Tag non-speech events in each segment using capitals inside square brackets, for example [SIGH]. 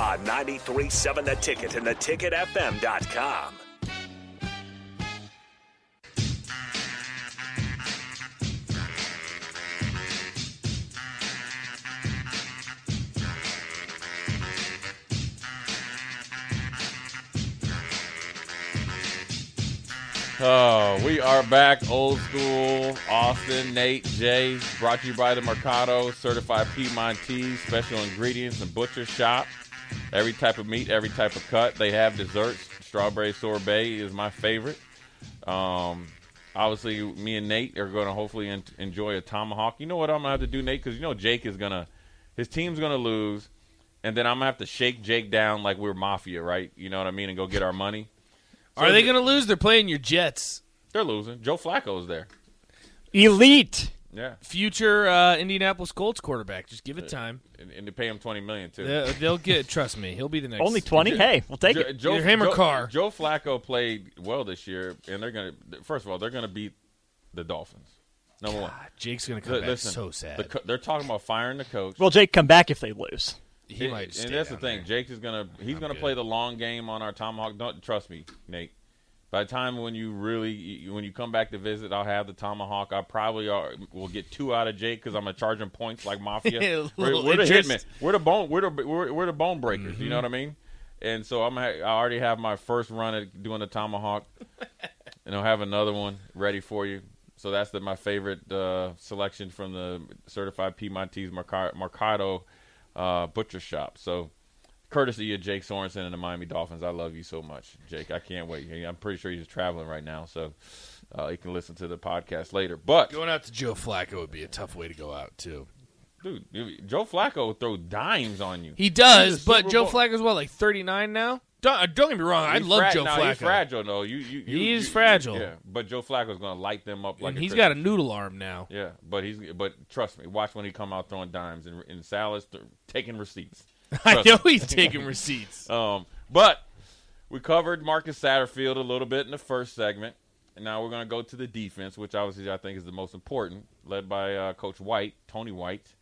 On 93.7 The Ticket and theticketfm.com. Oh, we are back, old school. Austin, Nate, Jay, brought to you by the Mercado, certified Piedmontese, special ingredients and butcher shop. Every type of meat, every type of cut. They have desserts. Strawberry sorbet is my favorite. Um, obviously, me and Nate are going to hopefully en- enjoy a tomahawk. You know what I'm going to have to do, Nate? Because you know Jake is going to, his team's going to lose, and then I'm going to have to shake Jake down like we're mafia, right? You know what I mean? And go get our money. Are they going to lose? They're playing your Jets. They're losing. Joe Flacco's there. Elite. Yeah. Future uh, Indianapolis Colts quarterback. Just give it time. And, and they pay him twenty million too. They'll, they'll get. Trust me, he'll be the next. Only 20? Hey, we'll take Jo- it. Joe, Either him or Joe- Carr. Joe Flacco played well this year, and they're gonna. First of all, they're gonna beat the Dolphins. Number one. Jake's going to come Li- back listen, so sad. the co- they're talking about firing the coach. Will Jake come back if they lose? he and, might. Just and stay that's the thing. there. Jake is gonna. He's gonna good. play the long game on our tomahawk. Don't trust me, Nate. By the time when you really when you come back to visit, I'll have the tomahawk. I probably are, will get two out of Jake because I'm gonna charge him points like mafia. [LAUGHS] We're, we're the hitmen. We're the bone. We're the we're, we're the bone breakers. Mm-hmm. You know what I mean? And so I'm. ha- I already have my first run at doing the tomahawk, [LAUGHS] and I'll have another one ready for you. So that's the, my favorite uh, selection from the certified Piedmontese Mercado uh, butcher shop. So courtesy of Jake Sorensen and the Miami Dolphins. I love you so much, Jake. I can't wait. I'm pretty sure he's traveling right now, so uh, you can listen to the podcast later. But Going out to Joe Flacco would be a tough way to go out too. dude, Joe Flacco will throw dimes on you. He does, but Joe Bowl- Flacco's what, like 39 now? Don't, uh, don't get me wrong. I He's love fra- Joe no, Flacco. He's fragile, though. You, you, you, He is you- fragile. Yeah, but Joe Flacco's going to light them up like and a he's Christmas got a noodle arm now. Yeah, but he's but trust me, watch when he come out throwing dimes and, and Sal's th- taking receipts. [LAUGHS] I know he's taking receipts. Um, but we covered Marcus Satterfield a little bit in the first segment, and now we're going to go to the defense, which obviously I think is the most important, led by uh, Coach White, Tony White.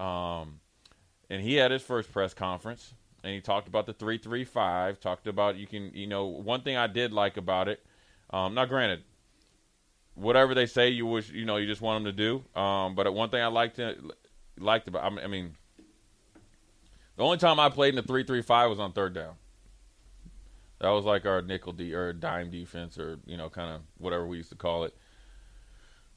Um, and he had his first press conference, and he talked about the three three five. Talked about you can, you know, one thing I did like about it. Um, now, granted, whatever they say, you wish, you know, you just want them to do. Um, but one thing I liked liked about, I I mean, the only time I played in the three three five was on third down. That was like our nickel D or dime defense, or you know, kind of whatever we used to call it.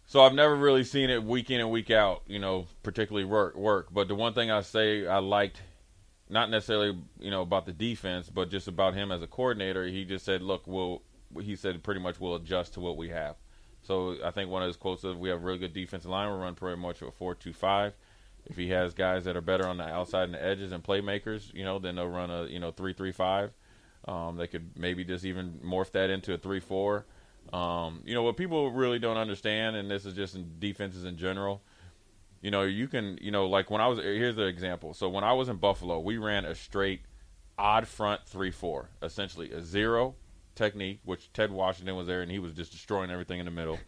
So I've never really seen it week in and week out, you know, particularly work. Work. But the one thing I say I liked not necessarily you know about the defense, but just about him as a coordinator. He just said, "Look, we'll." He said pretty much we'll adjust to what we have. So I think one of his quotes is, "We have a really good defensive line. We run pretty much a four-two-five. If he has guys that are better on the outside and the edges and playmakers, you know, then they'll run a you know three-three-five. Um, they could maybe just even morph that into a three-four. Um, you know what people really don't understand, and this is just in defenses in general. You know, you can, you know, like when I was here's the example. So when I was in Buffalo, we ran a straight odd front three-four, essentially a zero technique, which Ted Washington was there and he was just destroying everything in the middle.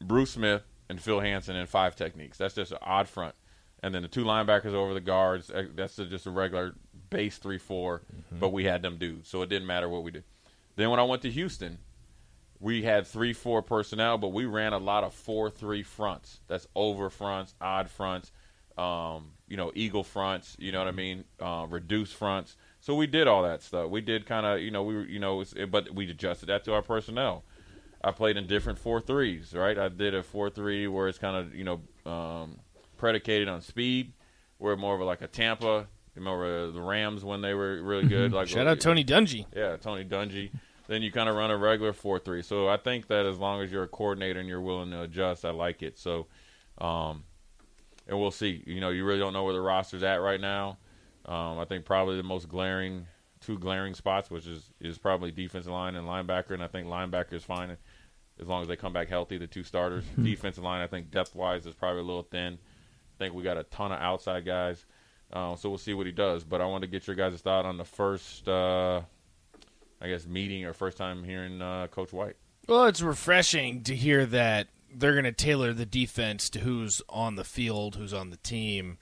Bruce Smith and Phil Hansen in five techniques. That's just an odd front. And then the two linebackers over the guards. eh, That's just a regular base 3 4, but we had them dudes. So it didn't matter what we did. Then when I went to Houston, we had 3 4 personnel, but we ran a lot of 4 3 fronts. That's over fronts, odd fronts, um, you know, eagle fronts, you know what I mean? Uh, reduced fronts. So we did all that stuff. We did kind of, you know, we were, you know, but we adjusted that to our personnel. I played in different four threes, right? I did a four three where it's kind of you know um, predicated on speed. We're more of a, like a Tampa. Remember the Rams when they were really good? Like Shout out Tony Dungy. Yeah, Tony Dungy. then you kind of run a regular four three. So I think that as long as you're a coordinator and you're willing to adjust, I like it. So, um, and we'll see. You know, you really don't know where the roster's at right now. Um, I think probably the most glaring, two glaring spots, which is is probably defensive line and linebacker, and I think linebacker is fine as long as they come back healthy. The two starters, defensive line, I think depth wise is probably a little thin. I think we got a ton of outside guys, uh, so we'll see what he does. But I want to get your guys' thought on the first, uh, I guess, meeting or first time hearing uh, Coach White. Well, it's refreshing to hear that they're going to tailor the defense to who's on the field, who's on the team.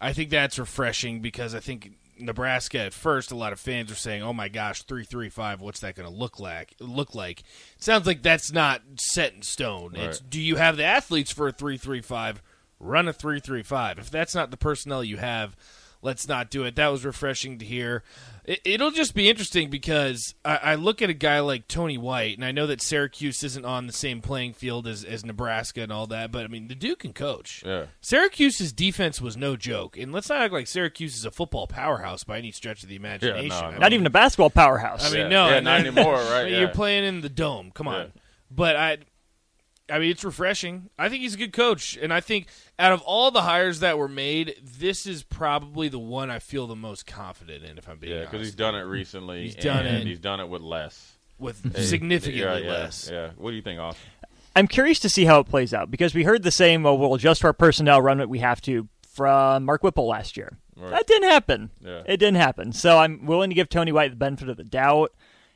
I think that's refreshing because I think Nebraska at first a lot of fans are saying, "Oh my gosh, 335, what's that going to look like?" Look like. Sounds like that's not set in stone. It's Right. do you have the athletes for a 335? Run a 335. If that's not the personnel you have, let's not do it. That was refreshing to hear. It, it'll just be interesting because I, I look at a guy like Tony White, and I know that Syracuse isn't on the same playing field as, as Nebraska and all that, but I mean, the Duke can coach. Yeah. Syracuse's defense was no joke, and let's not act like Syracuse is a football powerhouse by any stretch of the imagination. no, I no. Not even a basketball powerhouse. I mean, Yeah. no, Yeah, not they're- anymore, right? but [LAUGHS] You're playing in the dome. Come on. Yeah. But I, I mean, it's refreshing. I think he's a good coach, and I think out of all the hires that were made, this is probably the one I feel the most confident in. If I'm being Yeah, honest, because he's done it recently. He's done and it. He's done it with less. with Hey, significantly yeah, yeah, less. Yeah. What do you think, Austin? I'm curious to see how it plays out because we heard the same, well, we'll adjust our personnel, run what we have to from Mark Whipple last year. Right. That didn't happen. Yeah. It didn't happen. So I'm willing to give Tony White the benefit of the doubt.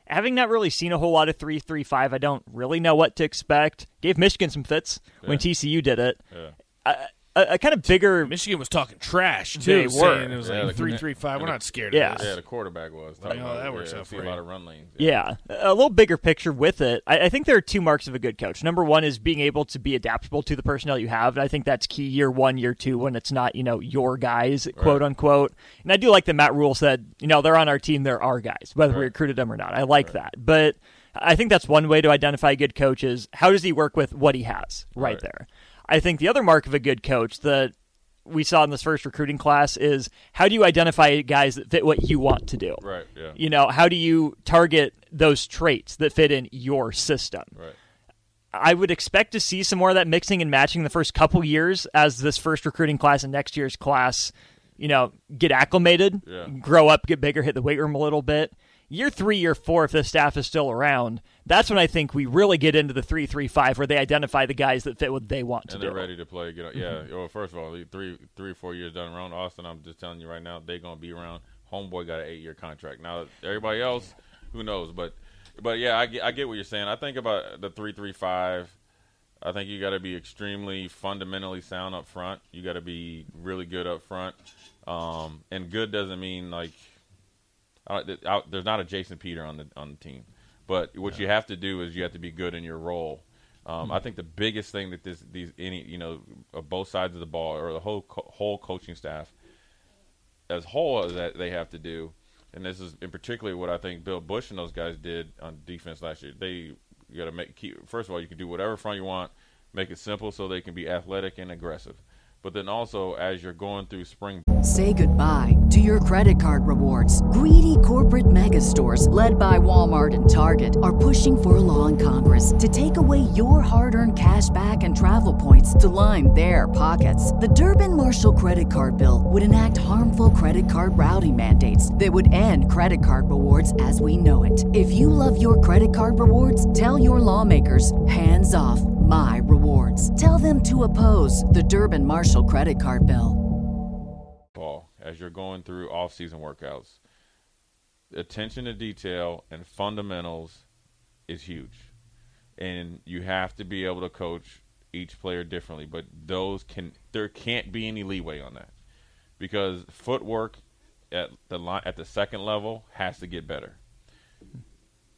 Having not really seen a whole lot of 3 3 5, I don't really know what to expect. Gave Michigan some fits when TCU did it. Yeah. A, a, a kind of bigger. Michigan was talking trash They too, were. saying it was Yeah, like the- three three five. We're not scared Yeah. of this. Yeah, the quarterback was. Oh, that works yeah, out see for a lot of run lanes. Yeah, a little bigger picture with it. I, I think there are two marks of a good coach. Number one is being able to be adaptable to the personnel you have, and I think that's key year one, year two, when it's not you know your guys, quote unquote. And I do like that Matt Rhule said, you know, they're on our team, they're our guys, whether we recruited them or not. I like that, but I think that's one way to identify a good coach is how does he work with what he has right, Right. there. I think the other mark of a good coach that we saw in this first recruiting class is how do you identify guys that fit what you want to do? Right. Yeah. you know how do you target those traits that fit in your system Right. i would expect to see some more of that mixing and matching the first couple years as this first recruiting class and next year's class you know get acclimated Yeah. grow up get bigger hit the weight room a little bit year three year four if the staff is still around that's when i think we really get into the three three five where they identify the guys that fit what they want to And do they're ready to play. Get on. Yeah. Well, first of all, three, three or four years down around Austin. I'm just telling you right now, they're gonna be around. Homeboy got an eight-year contract. Now, everybody else, who knows? But, but yeah, I get, I get what you're saying. I think about the three-three-five. I think you got to be extremely fundamentally sound up front. You got to be really good up front. Um, and good doesn't mean like th- there's not a Jason Peter on the on the team, but what you have to do is you have to be good in your role. Um, I think the biggest thing that this these any you know both sides of the ball or the whole co- whole coaching staff as whole as that they have to do, and this is in particular what I think Bill Busch and those guys did on defense last year. They you got to make keep first of all you can do whatever front you want, make it simple so they can be athletic and aggressive. But then also as you're going through spring Say goodbye to your credit card rewards. Greedy corporate mega stores, led by Walmart and Target, are pushing for a law in Congress to take away your hard earned cash back and travel points to line their pockets. The Durbin Marshall credit card bill would enact harmful credit card routing mandates that would end credit card rewards as we know it. If you love your credit card rewards, tell your lawmakers hands off my rewards. Tell them to oppose the Durbin Marshall credit card bill. ball as you're going through off-season workouts. Attention to detail and fundamentals is huge, and you have to be able to coach each player differently. But those can there can't be any leeway on that because footwork at the line at the second level has to get better.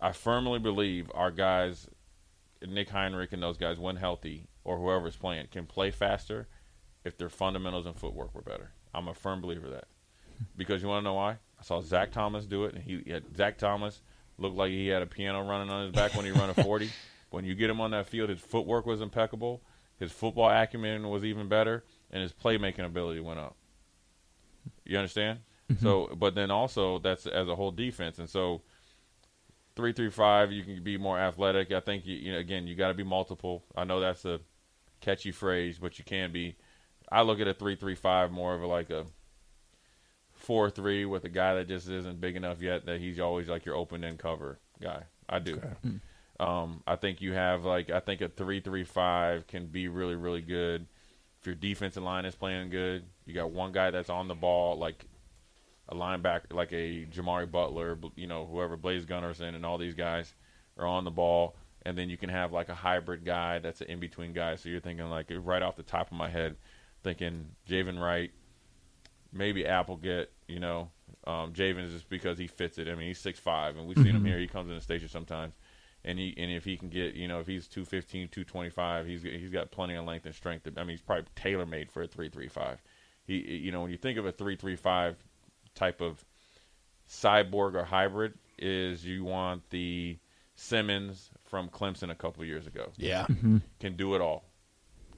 I firmly believe our guys, Nick Henrich and those guys, when healthy or whoever's playing, can play faster if their fundamentals and footwork were better. I'm a firm believer of that. [LAUGHS] Because you want to know why? I saw Zach Thomas do it, and he had, Zach Thomas looked like he had a piano running on his back when he ran a 40. [LAUGHS] When you get him on that field, his footwork was impeccable, his football acumen was even better, and his playmaking ability went up. You understand? Mm-hmm. So, but then also that's as a whole defense, and so three three five, you can be more athletic. I think you, you know again you got to be multiple. I know that's a catchy phrase, but you can be. I look at a three three five more of a, like a four three with a guy that just isn't big enough yet that he's always like your open end cover guy. I do. Um, I think you have like I think a three three five can be really really good if your defensive line is playing good. You got one guy that's on the ball like a linebacker like a Jimari Butler, you know, whoever Blaise Gunnerson and all these guys are on the ball, and then you can have like a hybrid guy that's an in between guy. So you're thinking like right off the top of my head, thinking Javin Wright, maybe Applegate, you know, um, Javin is just because he fits it. I mean, he's six five, and we've seen him here. He comes in the station sometimes, and he and if he can get, you know, if he's 215, 225, he's he's got plenty of length and strength. I mean, he's probably tailor made for a three three five. He, you know, when you think of a three three five type of cyborg or hybrid, is you want the Simmons from Clemson a couple years ago. Yeah. Mm-hmm. Can do it all.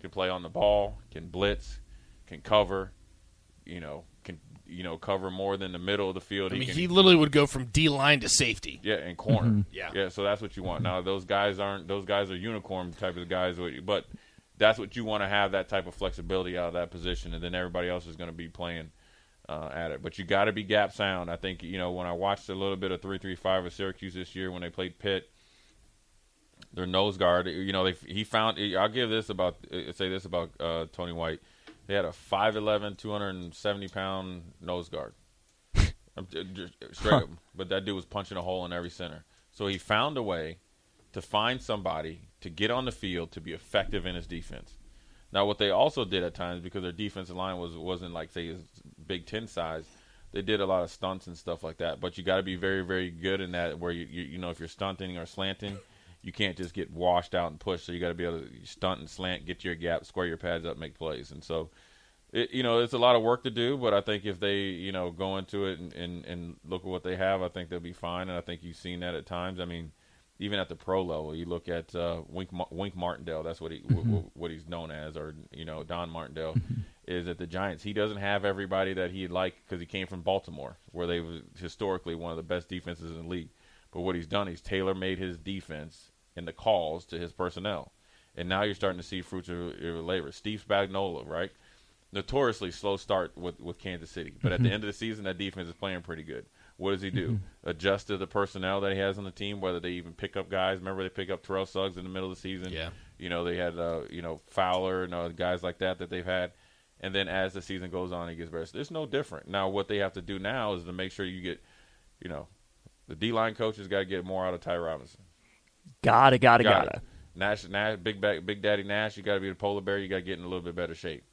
Can play on the ball. Can blitz. Can cover. You know. Can you know cover more than the middle of the field. I mean, can, he literally would go from D line to safety. yeah, and corner. Mm-hmm. Yeah. yeah. So that's what you want. Now those guys aren't. Those guys are unicorn type of guys, but that's what you want to have that type of flexibility out of that position, and then everybody else is going to be playing uh, at it. But you got to be gap sound. I think you know when I watched a little bit of three three five of Syracuse this year when they played Pitt, their nose guard. You know, they he found. I'll give this about say this about uh, Tony White. They had a 5'11", 270 pound nose guard. [LAUGHS] I'm j- j- straight up, but that dude was punching a hole in every center. So he found a way to find somebody to get on the field to be effective in his defense. Now, what they also did at times because their defensive line was wasn't like say his Big Ten size, they did a lot of stunts and stuff like that. But you got to be very very good in that where you, you you know if you're stunting or slanting, you can't just get washed out and pushed. So you got to be able to stunt and slant, get your gap, square your pads up, make plays. And so, it, you know, it's a lot of work to do. But I think if they you know go into it and, and and look at what they have, I think they'll be fine. And I think you've seen that at times. I mean even at the pro level, you look at uh, Wink Wink Martindale. That's what he w- w- what he's known as, or you know Don Martindale, is at the Giants. He doesn't have everybody that he'd like because he came from Baltimore, where they were historically one of the best defenses in the league. But what he's done, he's tailor made his defense and the calls to his personnel, and now you're starting to see fruits of your labor. Steve Spagnuolo, right? Notoriously slow start with with Kansas City, but at the end of the season, that defense is playing pretty good. What does he do? Adjust to the personnel that he has on the team, whether they even pick up guys. Remember, they pick up Terrell Suggs in the middle of the season. Yeah. You know, they had uh, you know Fowler and uh, guys like that that they've had. And then as the season goes on, it gets better. So it's no different. Now, what they have to do now is to make sure you get, you know, the D line coaches got to get more out of Ty Robinson. Gotta, gotta, Got gotta. it. Nash, Nash, Big Big Daddy Nash, you got to be the polar bear. You got to get in a little bit better shape.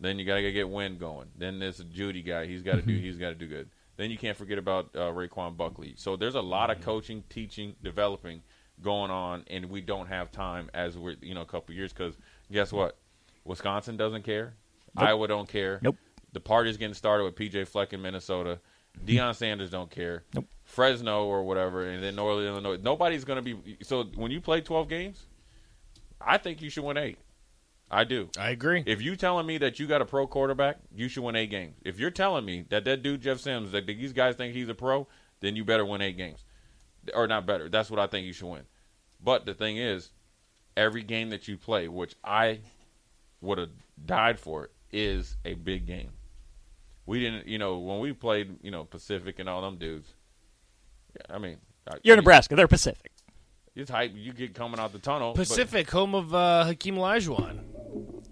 Then you got to get wind going. Then there's a Judy guy. He's got to do. He's got to do good. Then you can't forget about uh, Ru'Quan Buckley. So there's a lot of coaching, teaching, developing going on, and we don't have time as we're you know a couple years because guess what? Wisconsin doesn't care. Iowa don't care. Nope. The party's getting started with PJ Fleck in Minnesota. Deion Sanders don't care. Nope. Fresno or whatever, and then Northern Illinois. Nobody's going to be. So when you play 12 games, I think you should win eight. I do. I agree. If you're telling me that you got a pro quarterback, you should win eight games. If you're telling me that that dude Jeff Sims, that these guys think he's a pro, then you better win eight games, or not better. That's what I think you should win. But the thing is, every game that you play, which I would have died for, it, is a big game. We didn't, you know, when we played, you know, Pacific and all them dudes. Yeah, I mean, You're I- Nebraska. They're Pacific. It's hype. You get coming out the tunnel. but- Pacific, home of uh, Hakeem Olajuwon.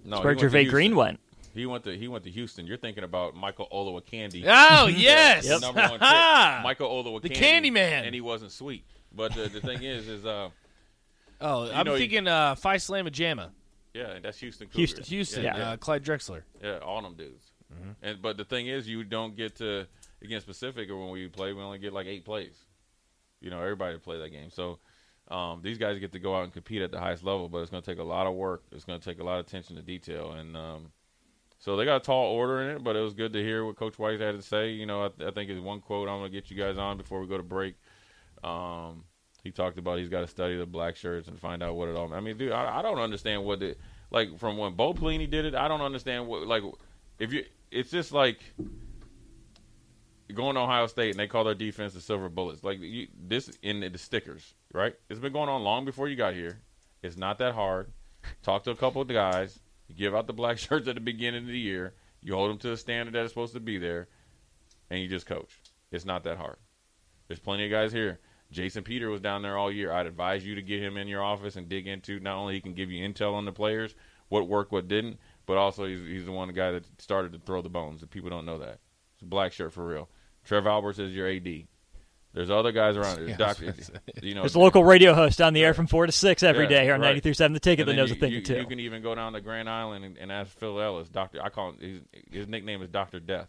No, That's where he went to Gervais Green went. He went to he went to Houston. You're thinking about Michael Olowokandi. Oh, [LAUGHS] yes. the number one [LAUGHS] pick. Michael Olowokandi. The Candy Man. and he wasn't sweet. But the, the thing is, is uh, Oh, I'm know, you- thinking uh, Phi Slamma Jamma. Yeah, and that's Houston. Cougars. Houston. Houston, Yeah, yeah. Uh, Clyde Drexler. Yeah, all them dudes. And but the thing is, you don't get to against Pacific, or when we play, we only get like eight plays. You know, everybody play that game. So um, these guys get to go out and compete at the highest level, but it's going to take a lot of work. It's going to take a lot of attention to detail, and um, so they got a tall order in it. But it was good to hear what Coach White had to say. You know, I, I think it's one quote I'm going to get you guys on before we go to break. Um, he talked about he's got to study the black shirts and find out what it all. I mean, dude, I, I don't understand what the like from when Bo Pelini did it. I don't understand what like if you. It's just like going to Ohio State and they call their defense the Silver Bullets. Like you, this in the stickers, right? It's been going on long before you got here. It's not that hard. Talk to a couple of guys. You give out the black [LAUGHS] shirts at the beginning of the year. You hold them to the standard that is supposed to be there, and you just coach. It's not that hard. There's plenty of guys here. Jason Peter was down there all year. I'd advise you to get him in your office and dig into. Not only he can give you intel on the players, what worked, what didn't, but also he's, he's the one guy that started to throw the bones. And people don't know that. It's a black shirt for real. Trev Alberts is your AD. There's other guys around. There's [LAUGHS] Yeah, Doctor, you know, There's a local radio host on the air from four to six every Yeah, day here on right. 93.7 The Ticket that knows you, a thing you, or two. You can even go down to Grand Island and, and ask Phil Ellis. Doctor, I call him. His, his nickname is Doctor Death.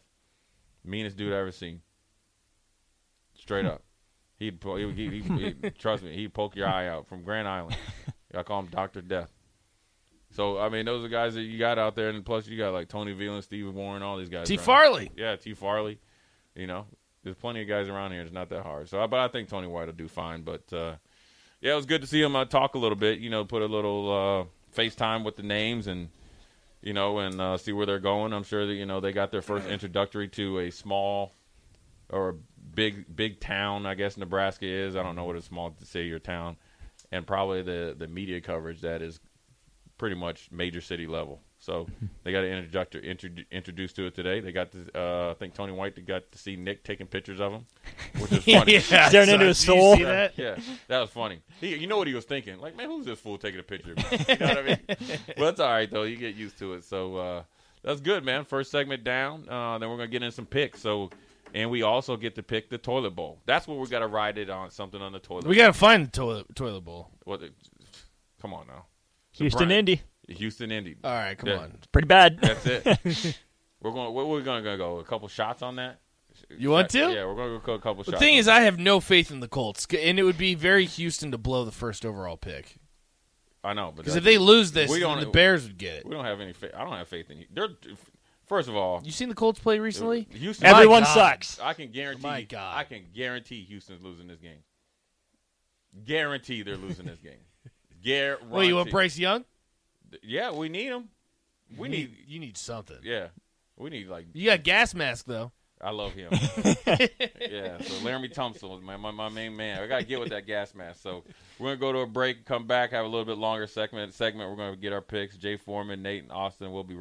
Meanest dude I've ever seen. Straight up, he'd po- he, he, he, he [LAUGHS] trust me. He'd poke your eye out from Grand Island. [LAUGHS] I call him Doctor Death. So I mean, those are guys that you got out there, and plus you got like Tony Veland, Steve Warren, all these guys. T. around. Farley. Yeah, T. Farley. You know, there's plenty of guys around here. It's not that hard. So, but I think Tony White will do fine. But uh, yeah, it was good to see him uh, talk a little bit. You know, put a little uh, FaceTime with the names and you know, and uh, see where they're going. I'm sure that you know they got their first introductory to a small or a big big town. I guess Nebraska is. I don't know what a small city or town, and probably the the media coverage that is pretty much major city level. So [LAUGHS] they got an introductor intro- introduced to it today. They got to, uh, I think Tony White got to see Nick taking pictures of him, which is [LAUGHS] funny. Yeah, Staring so- into his did you soul. see that? Yeah, that was funny. He, you know what he was thinking? Like, man, who's this fool taking a picture of me? [LAUGHS] You know what I mean? Well, that's all right though. You get used to it. So uh, that's good, man. First segment down. Uh, then we're gonna get in some picks. So, and we also get to pick the toilet bowl. That's what we got to ride it on. Something on the toilet. We got to find the toilet toilet bowl. What? the- Come on now. Houston, Brian- Indy. Houston, Indy. All right, come Yeah. on. Pretty bad. That's it. [LAUGHS] we're going. What we're going to go? A couple shots on that. You want to? Yeah, we're going to go a couple The shots. thing on is, I have no faith in the Colts, and it would be very Houston to blow the first overall pick. I know, but Because if they lose this, we don't- the Bears would get it. we don't have any. Faith. I don't have faith in you. They're first of all. You seen the Colts play recently? Houston, Everyone God. sucks. I can oh guarantee. My God. I can guarantee Houston's losing this game. Guarantee they're losing this game. [LAUGHS] Guarantee. Well, you want Bryce Young? Yeah, we need him. We You need. you need something. Yeah, we need like. You got gas mask though. I love him. [LAUGHS] yeah, so Laramie Thompson was my, my my main man. I gotta get with that gas mask. So we're gonna go to a break, come back, have a little bit longer segment. Segment. We're gonna get our picks. Jay Foreman, Nate, and Austin. will be. right